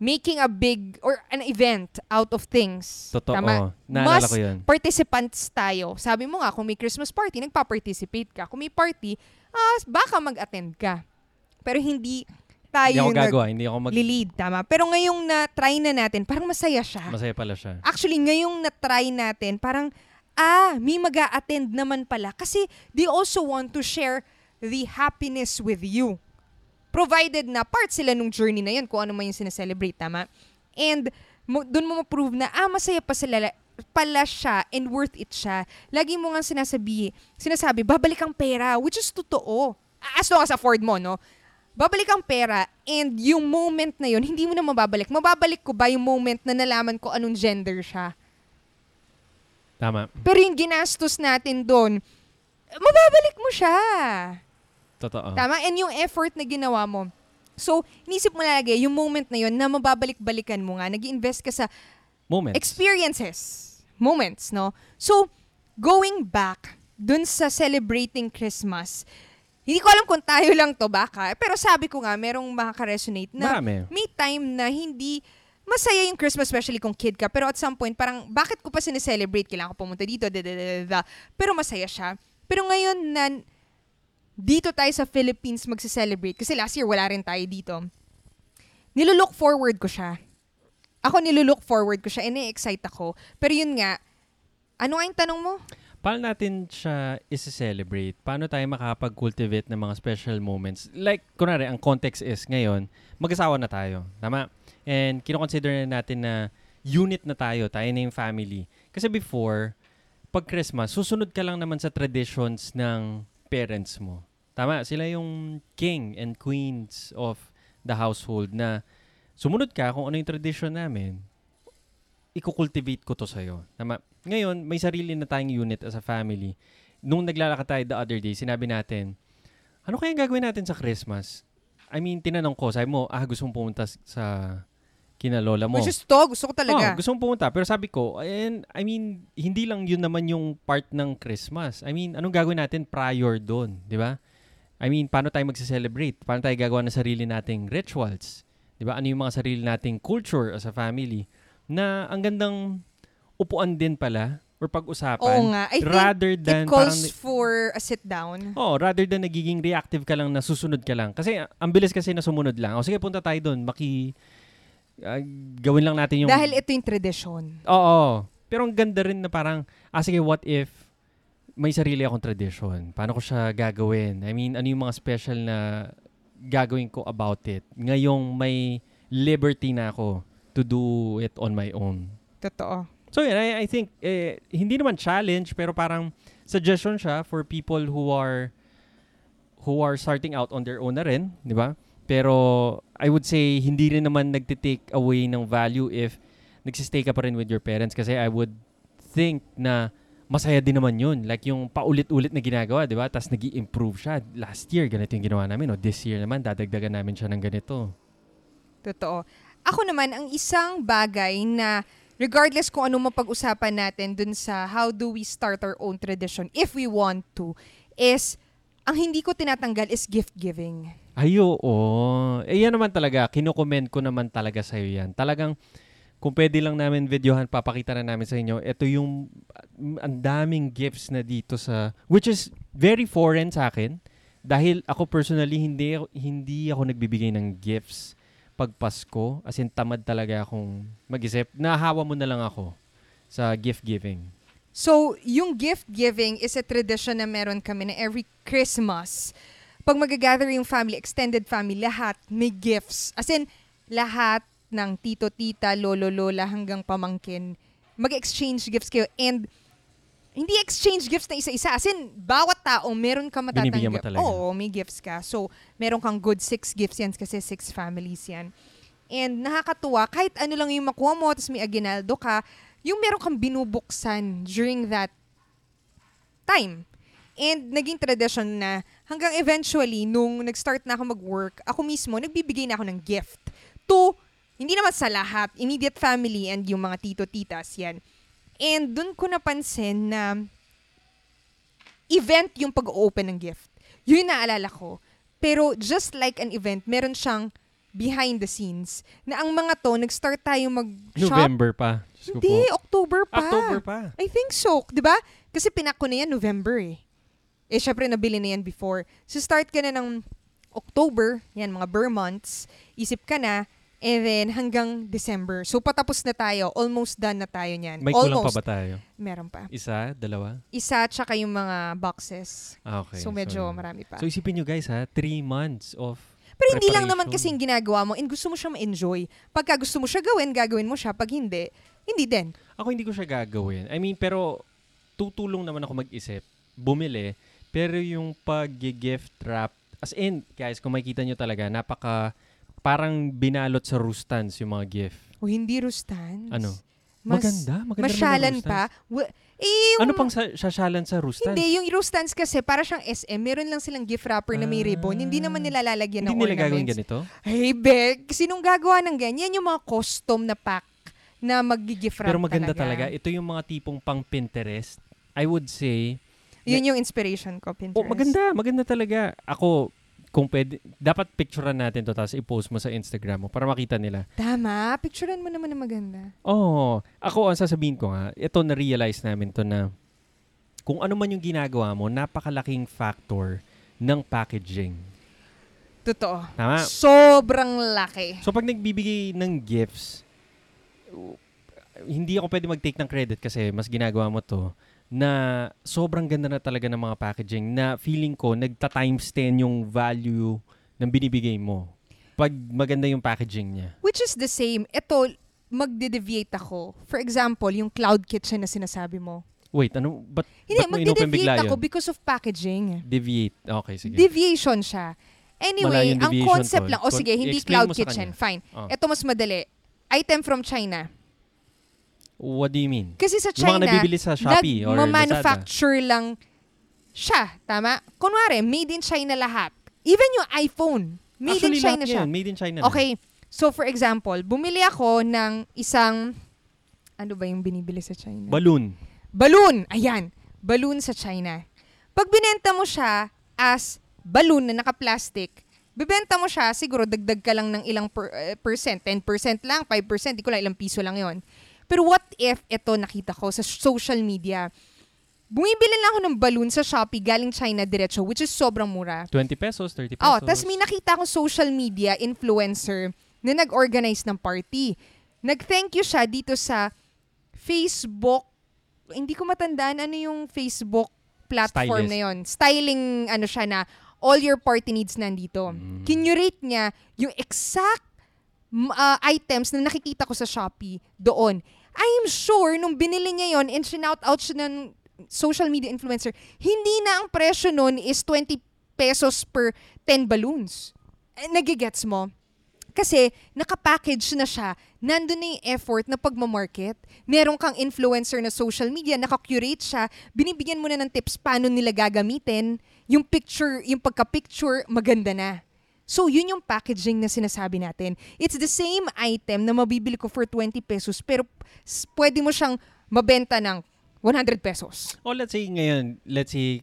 making a big or an event out of things. Totoo. Tama? Naalala Mas ko yun. participants tayo. Sabi mo nga, kung may Christmas party, nagpa-participate ka. Kung may party, ah, baka mag-attend ka. Pero hindi tayo Hindi ako nag- gagawa. Hindi ako mag... lead, tama? Pero ngayong na-try na natin, parang masaya siya. Masaya pala siya. Actually, ngayong na-try natin, parang, ah, may mag attend naman pala. Kasi they also want to share the happiness with you. Provided na part sila nung journey na yun, kung ano man yung sineselebrate, tama? And doon mo ma-prove na, ah, masaya pa sila, pala siya and worth it siya. Lagi mo nga sinasabi, sinasabi, babalik ang pera, which is totoo. As long as afford mo, no? Babalik ang pera and yung moment na yun, hindi mo na mababalik. Mababalik ko ba yung moment na nalaman ko anong gender siya? Tama. Pero yung ginastos natin doon, mababalik mo siya. Totoo. Tama? And yung effort na ginawa mo. So, inisip mo lagi, yung moment na yun na mababalik-balikan mo nga, nag invest ka sa Moment. experiences, moments, no? So, going back dun sa celebrating Christmas, hindi ko alam kung tayo lang to baka, pero sabi ko nga, merong makaka-resonate na Marami. may time na hindi masaya yung Christmas, especially kung kid ka. Pero at some point, parang, bakit ko pa sineselebrate? Kailangan ko pumunta dito, da, da, da, da. Pero masaya siya. Pero ngayon na dito tayo sa Philippines magse-celebrate, kasi last year wala rin tayo dito, nilulook forward ko siya. Ako nilulook forward ko siya, ine-excite ako. Pero yun nga, ano nga yung tanong mo? Paano natin siya isi-celebrate? Paano tayo makakapag-cultivate ng mga special moments? Like, kunwari, ang context is ngayon, mag-asawa na tayo. Tama? And kinoconsider na natin na unit na tayo, tayo na yung family. Kasi before, pag Christmas, susunod ka lang naman sa traditions ng parents mo. Tama? Sila yung king and queens of the household na sumunod ka kung ano yung tradition namin, ikukultivate ko to sa'yo. Tama? Ngayon, may sarili na tayong unit as a family. Nung naglalakad tayo the other day, sinabi natin, ano kaya gagawin natin sa Christmas? I mean, tinanong ko, sabi mo, ah, gusto mong pumunta sa kina lola mo. Which is to, gusto ko talaga. Oh, gusto mong pumunta. Pero sabi ko, and, I mean, hindi lang yun naman yung part ng Christmas. I mean, anong gagawin natin prior doon? Di ba? I mean, paano tayo magse-celebrate? Paano tayo gagawa ng sarili nating rituals? Di ba? Ano yung mga sarili nating culture as a family? Na ang gandang upuan din pala or pag-usapan. Oo nga. I think rather it than calls parang- for a sit down. Oh, rather than nagiging reactive ka lang na susunod ka lang. Kasi ang bilis kasi na sumunod lang. O sige, punta tayo doon. Maki ah, gawin lang natin yung Dahil ito yung tradition. Oo. Pero ang ganda rin na parang, ah sige, what if may sarili akong tradition? Paano ko siya gagawin? I mean, ano yung mga special na gagawin ko about it? Ngayong may liberty na ako to do it on my own. Totoo. So yeah, I, I think, eh, hindi naman challenge, pero parang suggestion siya for people who are who are starting out on their own na rin, di ba? Pero I would say, hindi rin naman nagtitake away ng value if nagsistay ka pa rin with your parents kasi I would think na masaya din naman yun. Like yung paulit-ulit na ginagawa, di ba? Tapos nag improve siya. Last year, ganito yung ginawa namin. O this year naman, dadagdagan namin siya ng ganito. Totoo. Ako naman, ang isang bagay na regardless kung ano mapag-usapan natin dun sa how do we start our own tradition, if we want to, is ang hindi ko tinatanggal is gift giving. Ay, oo. Eh, yan naman talaga. Kinukomment ko naman talaga sa'yo yan. Talagang, kung pwede lang namin videohan, papakita na namin sa inyo. Ito yung, mm, ang daming gifts na dito sa, which is very foreign sa akin. Dahil ako personally, hindi, hindi ako nagbibigay ng gifts pag Pasko. As in, tamad talaga akong mag-isip. Nahawa mo na lang ako sa gift giving. So, yung gift giving is a tradition na meron kami na every Christmas. Pag magagather yung family, extended family, lahat may gifts. As in, lahat ng tito, tita, lolo, lola, hanggang pamangkin, mag-exchange gifts kayo. And hindi exchange gifts na isa-isa. As in, bawat tao, meron ka mo matatanggap. talaga. Oo, may gifts ka. So, meron kang good six gifts yan kasi six families yan. And nakakatuwa, kahit ano lang yung makuha mo, tapos may aginaldo ka, yung meron kang binubuksan during that time. And naging tradition na hanggang eventually, nung nag-start na ako mag-work, ako mismo, nagbibigay na ako ng gift to, hindi naman sa lahat, immediate family and yung mga tito-titas, yan. And dun ko napansin na event yung pag-open ng gift. Yun yung naalala ko. Pero just like an event, meron siyang behind the scenes na ang mga to, nag-start tayo mag-shop. November pa. Diyos Hindi, po. October pa. October pa. I think so. 'Di ba? Kasi pinako na yan November eh. Eh, syempre nabili na yan before. So, start ka na ng October, yan, mga Burr months. Isip ka na, and then hanggang December. So, patapos na tayo. Almost done na tayo niyan. May kulang pa Almost. ba tayo? Meron pa. Isa? Dalawa? Isa, tsaka yung mga boxes. Ah, okay. so, medyo yun. marami pa. So isipin nyo guys ha, three months of Pero hindi lang naman kasi yung ginagawa mo and gusto mo siya ma-enjoy. Pagka gusto mo siya gawin, gagawin mo siya. Pag hindi, hindi din. Ako hindi ko siya gagawin. I mean, pero tutulong naman ako mag-isip. Bumili. Pero yung pag-gift wrap, as in, guys, kung makikita nyo talaga, napaka, parang binalot sa rustans yung mga gift. O hindi rustans. Ano? Mas, maganda. Maganda Masyalan pa. Wa- eh, yung, Ano pang sa, sasyalan sa rustans? Hindi, yung rustans kasi para siyang SM, meron lang silang gift wrapper na may Ah. ribbon. Hindi naman nila lalagyan Hindi ng nila gagawin ornaments. ganito? Hey, Beck, sinong gagawa ng ganyan? Yung mga custom na pack na mag-gift wrap Pero maganda talaga. Ito yung mga tipong pang Pinterest. I would say, Yun yung inspiration ko, Pinterest. Oh, maganda, maganda talaga. Ako, kung pwede, dapat picturean natin to tapos i-post mo sa Instagram mo para makita nila. Tama, picturean mo naman na maganda. Oh, ako ang sasabihin ko nga, ito na-realize namin to na kung ano man yung ginagawa mo, napakalaking factor ng packaging. Totoo. Tama? Sobrang laki. So pag nagbibigay ng gifts, hindi ako pwede mag-take ng credit kasi mas ginagawa mo to na sobrang ganda na talaga ng mga packaging na feeling ko nagta-times 10 yung value ng binibigay mo. Pag maganda yung packaging niya. Which is the same. Ito, magde-deviate ako. For example, yung cloud kitchen na sinasabi mo. Wait, ano? Ba't, Hindi, ba't mo inopen bigla magde-deviate ako yun? because of packaging. Deviate. Okay, sige. Deviation siya. Anyway, ang concept tol. lang, o Con- sige, hindi explain cloud kitchen, kanya. fine. Oh. Ito mas madali. Item from China. What do you mean? Kasi sa Yung China, mga nabibili sa Shopee or Lazada. manufacture lang siya, tama? Kunwari, made in China lahat. Even yung iPhone, made Actually, in China siya. yan, Made in China na. Okay, so for example, bumili ako ng isang, ano ba yung binibili sa China? Balloon. Balloon! Ayan, balloon sa China. Pag binenta mo siya as balloon na naka-plastic, bibenta mo siya, siguro dagdag ka lang ng ilang per, eh, percent, 10% lang, 5%, di ko lang ilang piso lang yon. Pero what if ito nakita ko sa social media, bumibili lang ako ng balloon sa Shopee galing China diretso, which is sobrang mura. 20 pesos, 30 pesos. Oh, tas may nakita akong social media influencer na nag-organize ng party. Nag-thank you siya dito sa Facebook. Hindi ko matandaan ano yung Facebook platform Stylist. na yon. Styling ano siya na all your party needs nandito. Mm. Kinurate niya yung exact ah, items na nakikita ko sa Shopee doon. I am sure nung binili niya yon and shinout out siya ng social media influencer, hindi na ang presyo nun is 20 pesos per 10 balloons. Eh, nagigets mo? Kasi nakapackage na siya, nandun na yung effort na pagmamarket. Meron kang influencer na social media, nakakurate siya, binibigyan mo na ng tips paano nila gagamitin. Yung picture, yung pagka-picture, maganda na. So, yun yung packaging na sinasabi natin. It's the same item na mabibili ko for 20 pesos, pero pwede mo siyang mabenta ng 100 pesos. O let's say ngayon, let's say,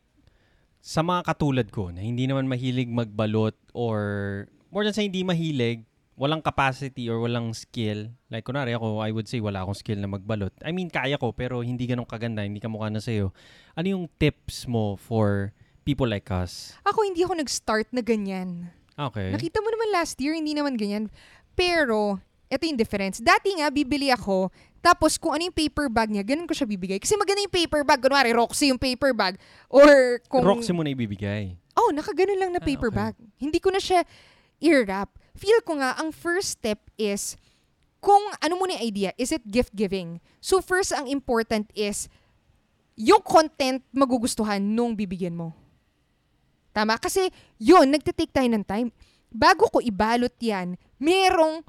sa mga katulad ko na hindi naman mahilig magbalot or more than sa hindi mahilig, walang capacity or walang skill. Like kunwari ako, I would say wala akong skill na magbalot. I mean, kaya ko pero hindi ganun kaganda, hindi kamukha na sa'yo. Ano yung tips mo for people like us? Ako, hindi ako nag-start na ganyan. Okay. Nakita mo naman last year, hindi naman ganyan. Pero, ito yung difference. Dati nga, bibili ako, tapos kung ano yung paper bag niya, ganun ko siya bibigay. Kasi maganda yung paper bag. Kunwari, Roxy yung paper bag. Or kung... Roxy mo na ibibigay. Oh, nakaganon lang na Ah, paper okay. bag. Hindi ko na siya ear-wrap. Feel ko nga, ang first step is, kung ano mo yung idea, is it gift-giving? So first, ang important is, yung content magugustuhan nung bibigyan mo. Tama? Kasi yun, nagtitake tayo ng time. Bago ko ibalot yan, merong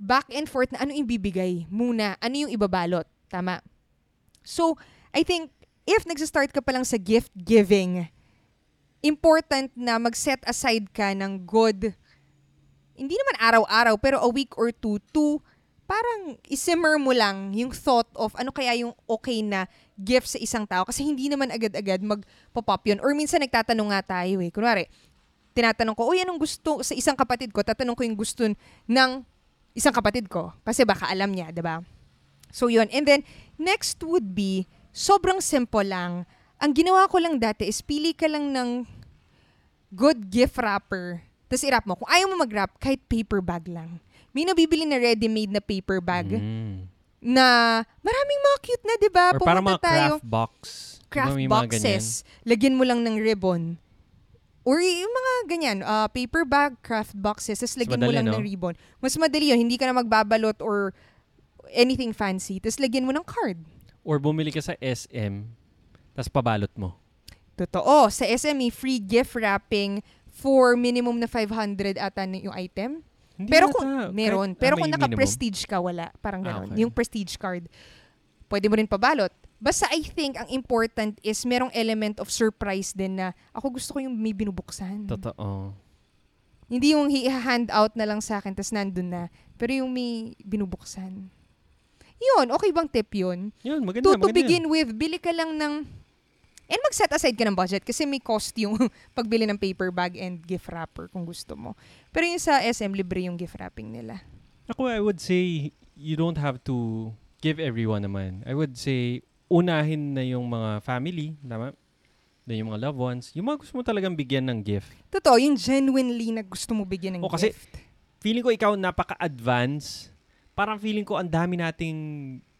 back and forth na ano yung bibigay muna, ano yung ibabalot. Tama? So, I think, if nagsastart ka pa lang sa gift giving, important na mag-set aside ka ng good, hindi naman araw-araw, pero a week or two, to parang isimmer mo lang yung thought of ano kaya yung okay na gift sa isang tao. Kasi hindi naman agad-agad magpapop yun. Or minsan nagtatanong nga tayo eh. Kunwari, tinatanong ko, uy, anong gusto sa isang kapatid ko? Tatanong ko yung gusto ng isang kapatid ko. Kasi baka alam niya, 'di ba? So yun. And then, next would be, sobrang simple lang. Ang ginawa ko lang dati is pili ka lang ng good gift wrapper. Tapos i-wrap mo. Kung ayaw mo mag-wrap, kahit paper bag lang. May nabibili na ready-made na paper bag Mm. na maraming mga cute na, 'di ba? Or parang Pumunta mga tayo, craft box. Craft ganyan? boxes. Lagyan mo lang ng ribbon. Or yung mga ganyan, uh, paper bag, craft boxes, tapos lagyan mo madali, lang no? ng ribbon. Mas madali yun, hindi ka na magbabalot or anything fancy. Tapos lagyan mo ng card. Or bumili ka sa SM, tapos pabalot mo. Totoo. Sa SME, free gift wrapping for minimum na 500 ata na yung item. Hindi Pero kung, Kahit- meron. ah, Pero may kung naka-prestige ka, wala. Parang Ah, ganon. okay. Yung prestige card. Pwede mo rin pabalot. Basta I think ang important is merong element of surprise din na ako gusto ko yung may binubuksan. Totoo. Hindi yung i-hand out na lang sa akin tas nandun na. Pero yung may binubuksan. Yun, okay bang tip yun? Yun, maganda, to, to maganda. begin with, bili ka lang ng... And mag-set aside ka ng budget kasi may cost yung pagbili ng paper bag and gift wrapper kung gusto mo. Pero yung sa SM, libre yung gift wrapping nila. Ako, I would say, you don't have to give everyone naman. I would say, unahin na yung mga family, tama? Then yung mga loved ones. Yung mga gusto mo talagang bigyan ng gift. Totoo, yung genuinely na gusto mo bigyan ng O, kasi- gift. Feeling ko ikaw napaka-advance. Parang feeling ko ang dami nating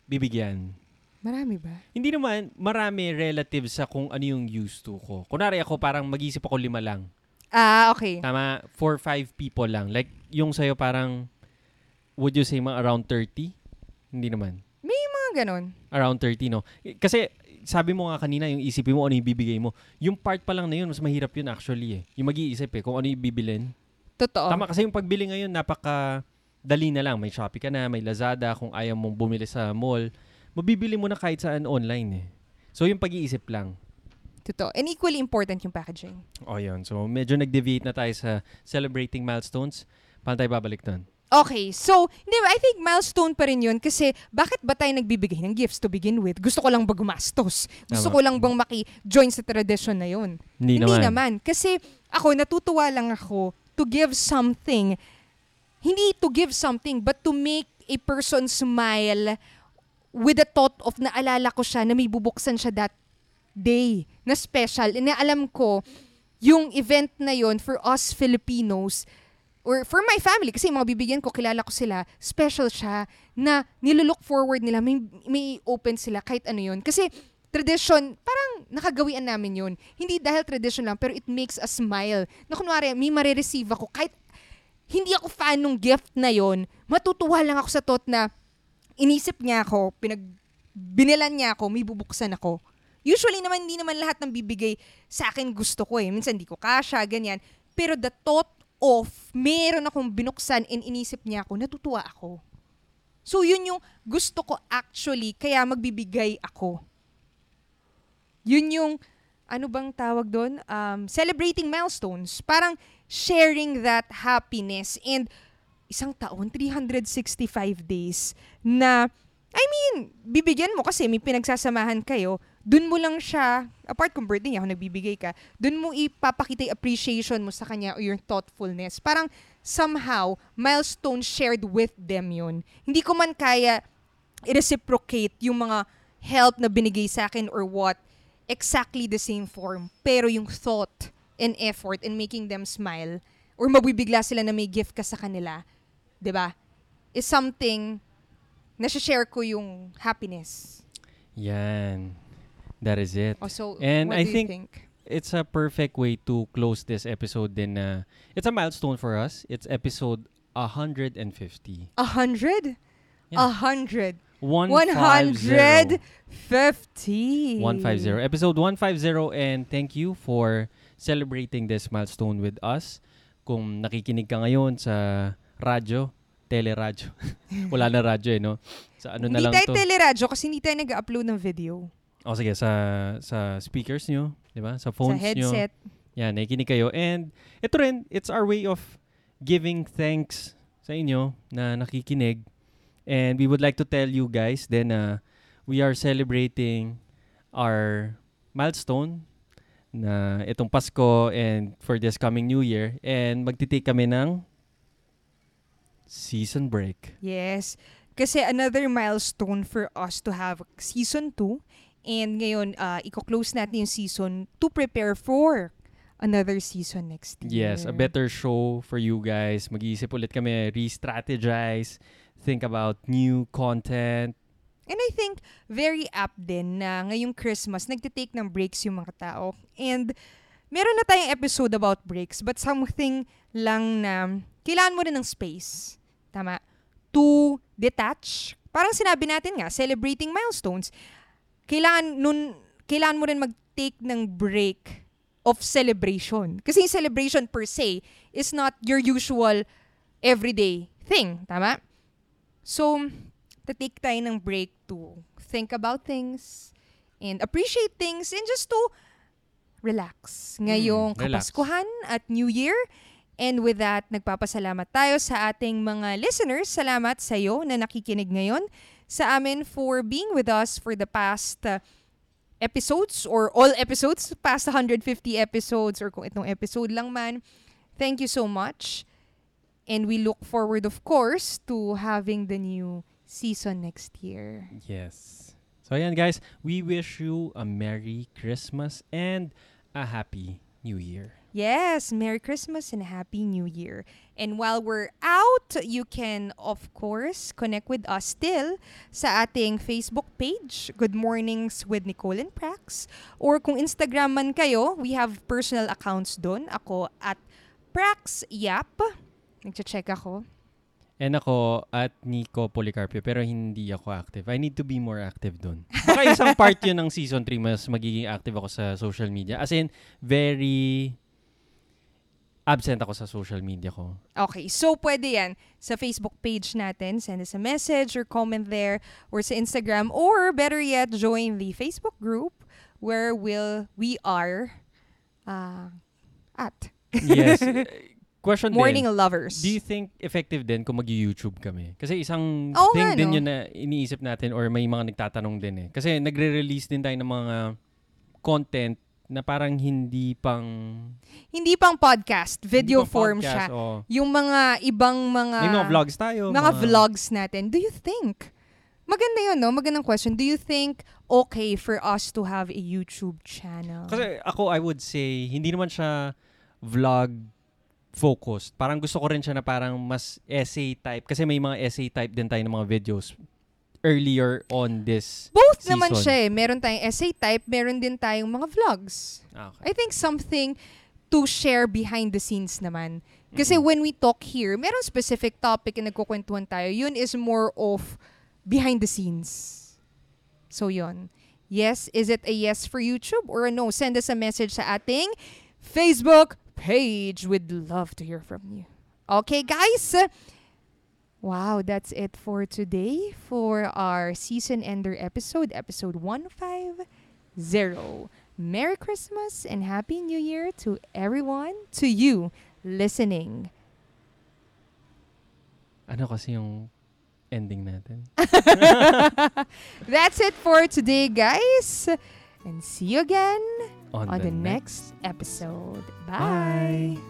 bibigyan. Marami ba? Hindi naman, marami relative sa kung ano yung used to ko. Kunwari ako, parang mag-isip ako lima lang. Ah, okay. Tama, four, five people lang. Like, yung sa'yo parang, would you say mga around 30? Hindi naman. Mga ganon. Around 30, no? Kasi, sabi mo nga kanina, yung isipin mo ano yung bibigay mo. Yung part pa lang na yun, mas mahirap yun actually eh. Yung mag-iisip eh, kung ano yung bibilin. Totoo. Tama, kasi yung pagbili ngayon, napaka dali na lang. May Shopee ka na, may Lazada, kung ayaw mong bumili sa mall, mabibili mo na kahit saan online eh. So, yung pag-iisip lang. Totoo. And equally important yung packaging. O yun. So, medyo nag-deviate na tayo sa celebrating milestones. Paano tayo babalik doon? Okay, so, hindi I think milestone pa rin yun kasi bakit ba tayo nagbibigay ng gifts to begin with? Gusto ko lang ba gumastos? Gusto Tama. ko lang bang maki-join sa tradition na yun? Hindi, Hindi naman. naman. Kasi ako, natutuwa lang ako to give something. Hindi to give something, but to make a person smile with the thought of naalala ko siya na may bubuksan siya that day na special. Na alam ko, yung event na yon for us Filipinos, or for my family, kasi mga bibigyan ko, kilala ko sila, special siya, na nilulook forward nila, may, may open sila, kahit ano yun. Kasi tradition, parang nakagawian namin yun. Hindi dahil tradition lang, pero it makes us smile. Na kunwari, may marireceive ako, kahit hindi ako fan ng gift na yon matutuwa lang ako sa thought na inisip niya ako, pinag, binilan niya ako, may bubuksan ako. Usually naman, hindi naman lahat ng bibigay sa akin gusto ko eh. Minsan hindi ko kasha, ganyan. Pero the thought of meron akong binuksan and inisip niya ako, natutuwa ako. So yun yung gusto ko actually, kaya magbibigay ako. Yun yung, ano bang tawag doon? Um, celebrating milestones. Parang sharing that happiness. And isang taon, 365 days na, I mean, bibigyan mo kasi may pinagsasamahan kayo, dun mo lang siya, apart kung birthday niya, kung nagbibigay ka, dun mo ipapakita yung appreciation mo sa kanya o your thoughtfulness. Parang somehow, milestone shared with them yun. Hindi ko man kaya i-reciprocate yung mga help na binigay sa akin or what, exactly the same form. Pero yung thought and effort in making them smile or mabibigla sila na may gift ka sa kanila, 'di ba? Is something na share ko yung happiness. Yan. That is it. Also, And what I do you think- think? It's a perfect way to close this episode din na it's a milestone for us. It's episode 150. A hundred? Yeah. A hundred. 150. 150. 150. Episode 150 and thank you for celebrating this milestone with us. Kung nakikinig ka ngayon sa radyo, teleradyo. Wala na radyo eh, no? Sa ano na Hindi lang tayo to. teleradyo kasi hindi tayo nag-upload ng video. O sige, sa sa speakers nyo, di ba? Sa Sa phones nyo. headset. Yan, nakikinig kayo. And ito rin, it's our way of giving thanks sa inyo na nakikinig. And we would like to tell you guys then na we are celebrating our milestone na itong Pasko and for this coming New Year. And magtitake kami ng season break. Yes. Kasi another milestone for us to have season 2. And ngayon, uh, i-close natin yung season to prepare for another season next year. Yes, a better show for you guys. Mag-iisip ulit kami, re-strategize, think about new content. And I think very apt din na ngayong Christmas, nagtitake ng breaks yung mga tao. And meron na tayong episode about breaks, but something lang na kailangan mo rin ng space. Tama? To detach. Parang sinabi natin nga, celebrating milestones. Kailangan nun, kailangan mo rin mag-take ng break of celebration. Kasi yung celebration per se is not your usual everyday thing. Tama? So, take tayo ng break to think about things and appreciate things and just to relax ngayong Mm, relax. Kapaskuhan at New Year. And with that, nagpapasalamat tayo sa ating mga listeners. Salamat sa iyo na nakikinig ngayon sa amin for being with us for the past uh, episodes or all episodes, past 150 episodes or kung itong episode lang man. Thank you so much. And we look forward, of course, to having the new season next year. Yes. So ayan guys, we wish you a Merry Christmas and a Happy New Year. Yes, Merry Christmas and Happy New Year. And while we're out, you can, of course, connect with us still sa ating Facebook page, Good Mornings with Nicole and Prax. Or kung Instagram man kayo, we have personal accounts doon. Ako at Prax Yap. Nagche-check ako. And ako at Nico Policarpio pero hindi ako active. I need to be more active dun. Baka isang part yun ng season 3 mas magiging active ako sa social media. As in, very absent ako sa social media ko. Okay, so pwede yan sa Facebook page natin. Send us a message or comment there or sa Instagram or better yet, join the Facebook group where will we are uh, at. Yes. Question Morning din. lovers. Do you think effective din kung mag-YouTube kami? Kasi isang Oo thing nga, din no? yun na iniisip natin or may mga nagtatanong din eh. Kasi nagre-release din tayo ng mga content na parang hindi pang Hindi pang podcast, video pang form podcast, siya. oo. Yung mga ibang mga may mga vlogs tayo. mga vlogs natin. Do you think Maganda yun, no? Magandang question. Do you think okay for us to have a YouTube channel? Kasi ako, I would say, hindi naman siya vlog focused. Parang gusto ko rin siya na parang mas essay type. Kasi may mga essay type din tayo ng mga videos earlier on this Both season. naman siya eh. Meron tayong essay type, meron din tayong mga vlogs. Ah, okay. I think something to share behind the scenes naman. Kasi when we talk here, meron specific topic na nagkukwentuhan tayo. Yun is more of behind the scenes. So yun. Yes, is it a yes for YouTube or a no? Send us a message sa ating Facebook page. We'd love to hear from you. Okay, guys. Wow, that's it for today for our season ender episode, episode 150. Merry Christmas and Happy New Year to everyone, to you listening. Ano kasi yung ending natin? That's it for today, guys. And see you again On, on the, the next episode. Bye. Bye.